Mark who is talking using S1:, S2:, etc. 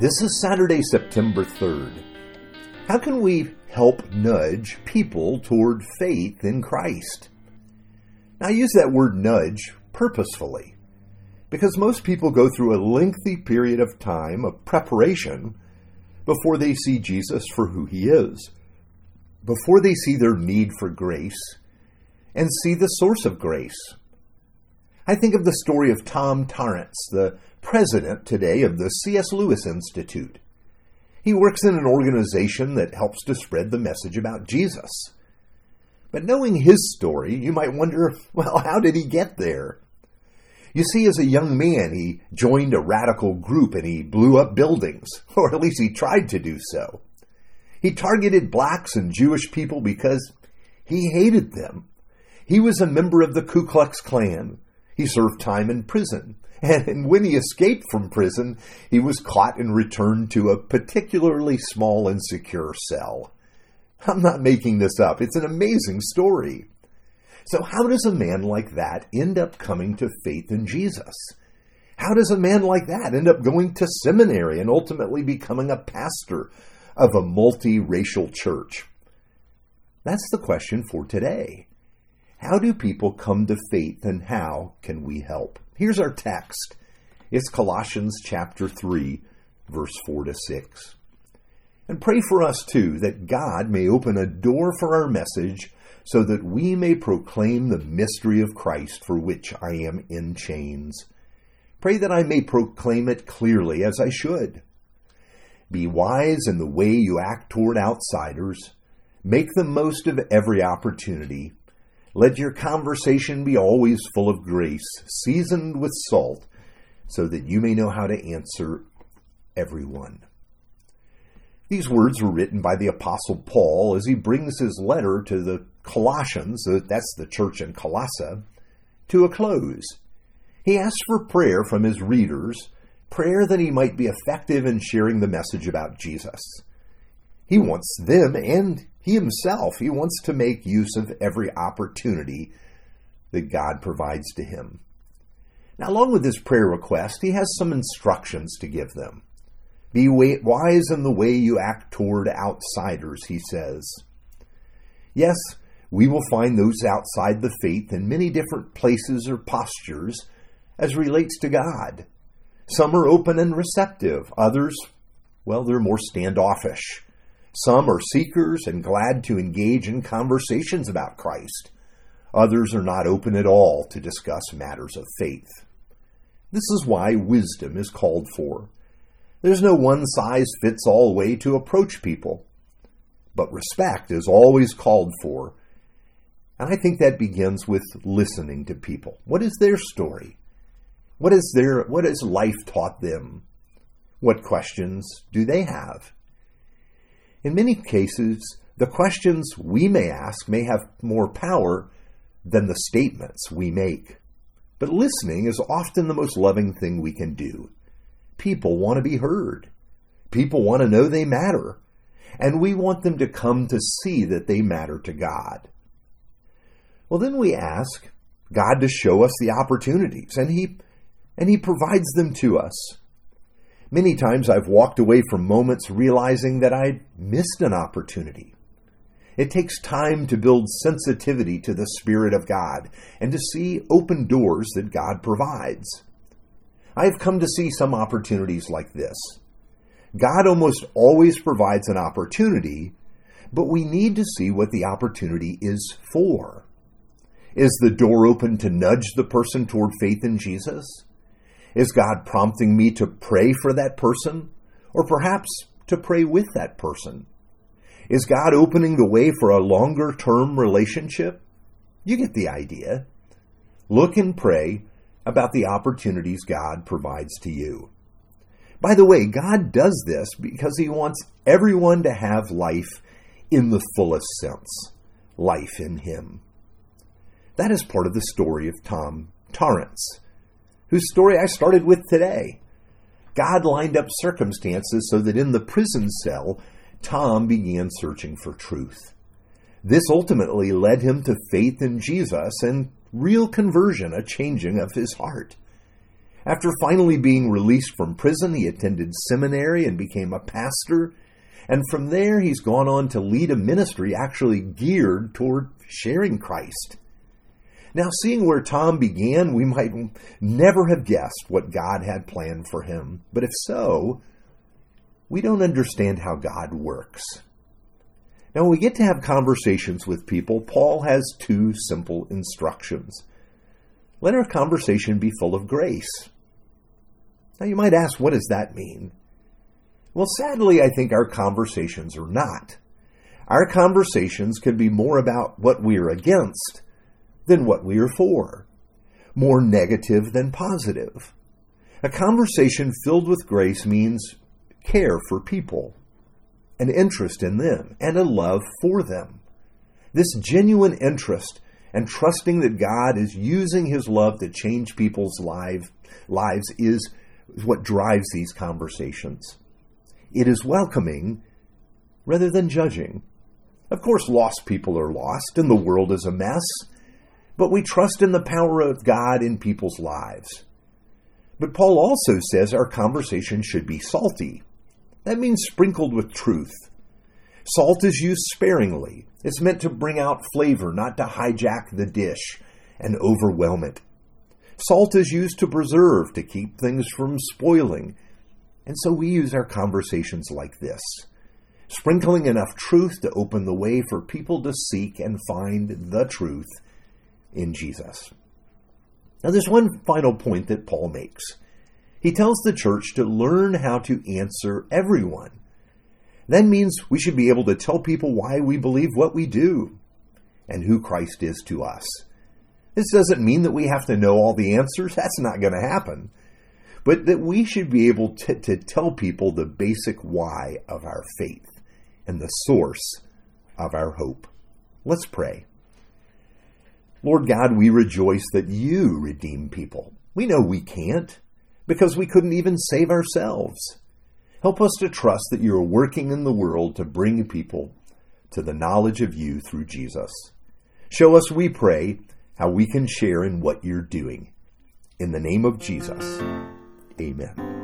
S1: This is Saturday, September 3rd. How can we help nudge people toward faith in Christ? Now, I use that word nudge purposefully because most people go through a lengthy period of time of preparation before they see Jesus for who he is, before they see their need for grace and see the source of grace. I think of the story of Tom Tarrants, the president today of the C.S. Lewis Institute. He works in an organization that helps to spread the message about Jesus. But knowing his story, you might wonder, well, how did he get there? You see, as a young man, he joined a radical group and he blew up buildings, or at least he tried to do so. He targeted blacks and Jewish people because he hated them. He was a member of the Ku Klux Klan. He served time in prison. And when he escaped from prison, he was caught and returned to a particularly small and secure cell. I'm not making this up. It's an amazing story. So, how does a man like that end up coming to faith in Jesus? How does a man like that end up going to seminary and ultimately becoming a pastor of a multiracial church? That's the question for today. How do people come to faith and how can we help? Here's our text. It's Colossians chapter 3, verse 4 to 6. And pray for us too that God may open a door for our message so that we may proclaim the mystery of Christ for which I am in chains. Pray that I may proclaim it clearly as I should. Be wise in the way you act toward outsiders. Make the most of every opportunity let your conversation be always full of grace, seasoned with salt, so that you may know how to answer everyone. These words were written by the Apostle Paul as he brings his letter to the Colossians, that's the church in Colossae, to a close. He asks for prayer from his readers, prayer that he might be effective in sharing the message about Jesus. He wants them and he himself, he wants to make use of every opportunity that God provides to him. Now, along with this prayer request, he has some instructions to give them. Be wise in the way you act toward outsiders, he says. Yes, we will find those outside the faith in many different places or postures as relates to God. Some are open and receptive, others, well, they're more standoffish. Some are seekers and glad to engage in conversations about Christ. Others are not open at all to discuss matters of faith. This is why wisdom is called for. There's no one size fits all way to approach people, but respect is always called for. And I think that begins with listening to people. What is their story? What is their what has life taught them? What questions do they have? In many cases, the questions we may ask may have more power than the statements we make. But listening is often the most loving thing we can do. People want to be heard. People want to know they matter. And we want them to come to see that they matter to God. Well, then we ask God to show us the opportunities, and He, and He provides them to us. Many times I've walked away from moments realizing that I'd missed an opportunity. It takes time to build sensitivity to the Spirit of God and to see open doors that God provides. I've come to see some opportunities like this. God almost always provides an opportunity, but we need to see what the opportunity is for. Is the door open to nudge the person toward faith in Jesus? Is God prompting me to pray for that person? Or perhaps to pray with that person? Is God opening the way for a longer term relationship? You get the idea. Look and pray about the opportunities God provides to you. By the way, God does this because He wants everyone to have life in the fullest sense life in Him. That is part of the story of Tom Tarrants whose story I started with today. God lined up circumstances so that in the prison cell, Tom began searching for truth. This ultimately led him to faith in Jesus and real conversion, a changing of his heart. After finally being released from prison, he attended seminary and became a pastor. And from there, he's gone on to lead a ministry actually geared toward sharing Christ. Now, seeing where Tom began, we might never have guessed what God had planned for him. But if so, we don't understand how God works. Now, when we get to have conversations with people, Paul has two simple instructions. Let our conversation be full of grace. Now, you might ask, what does that mean? Well, sadly, I think our conversations are not. Our conversations can be more about what we're against than what we are for, more negative than positive. A conversation filled with grace means care for people, an interest in them, and a love for them. This genuine interest and trusting that God is using his love to change people's lives, lives is what drives these conversations. It is welcoming rather than judging. Of course, lost people are lost and the world is a mess, but we trust in the power of God in people's lives. But Paul also says our conversation should be salty. That means sprinkled with truth. Salt is used sparingly. It's meant to bring out flavor, not to hijack the dish and overwhelm it. Salt is used to preserve, to keep things from spoiling. And so we use our conversations like this, sprinkling enough truth to open the way for people to seek and find the truth in Jesus. Now, there's one final point that Paul makes. He tells the church to learn how to answer everyone. That means we should be able to tell people why we believe what we do and who Christ is to us. This doesn't mean that we have to know all the answers. That's not going to happen. But that we should be able to, to tell people the basic why of our faith and the source of our hope. Let's pray. Lord God, we rejoice that you redeem people. We know we can't because we couldn't even save ourselves. Help us to trust that you are working in the world to bring people to the knowledge of you through Jesus. Show us, we pray, how we can share in what you're doing. In the name of Jesus, amen.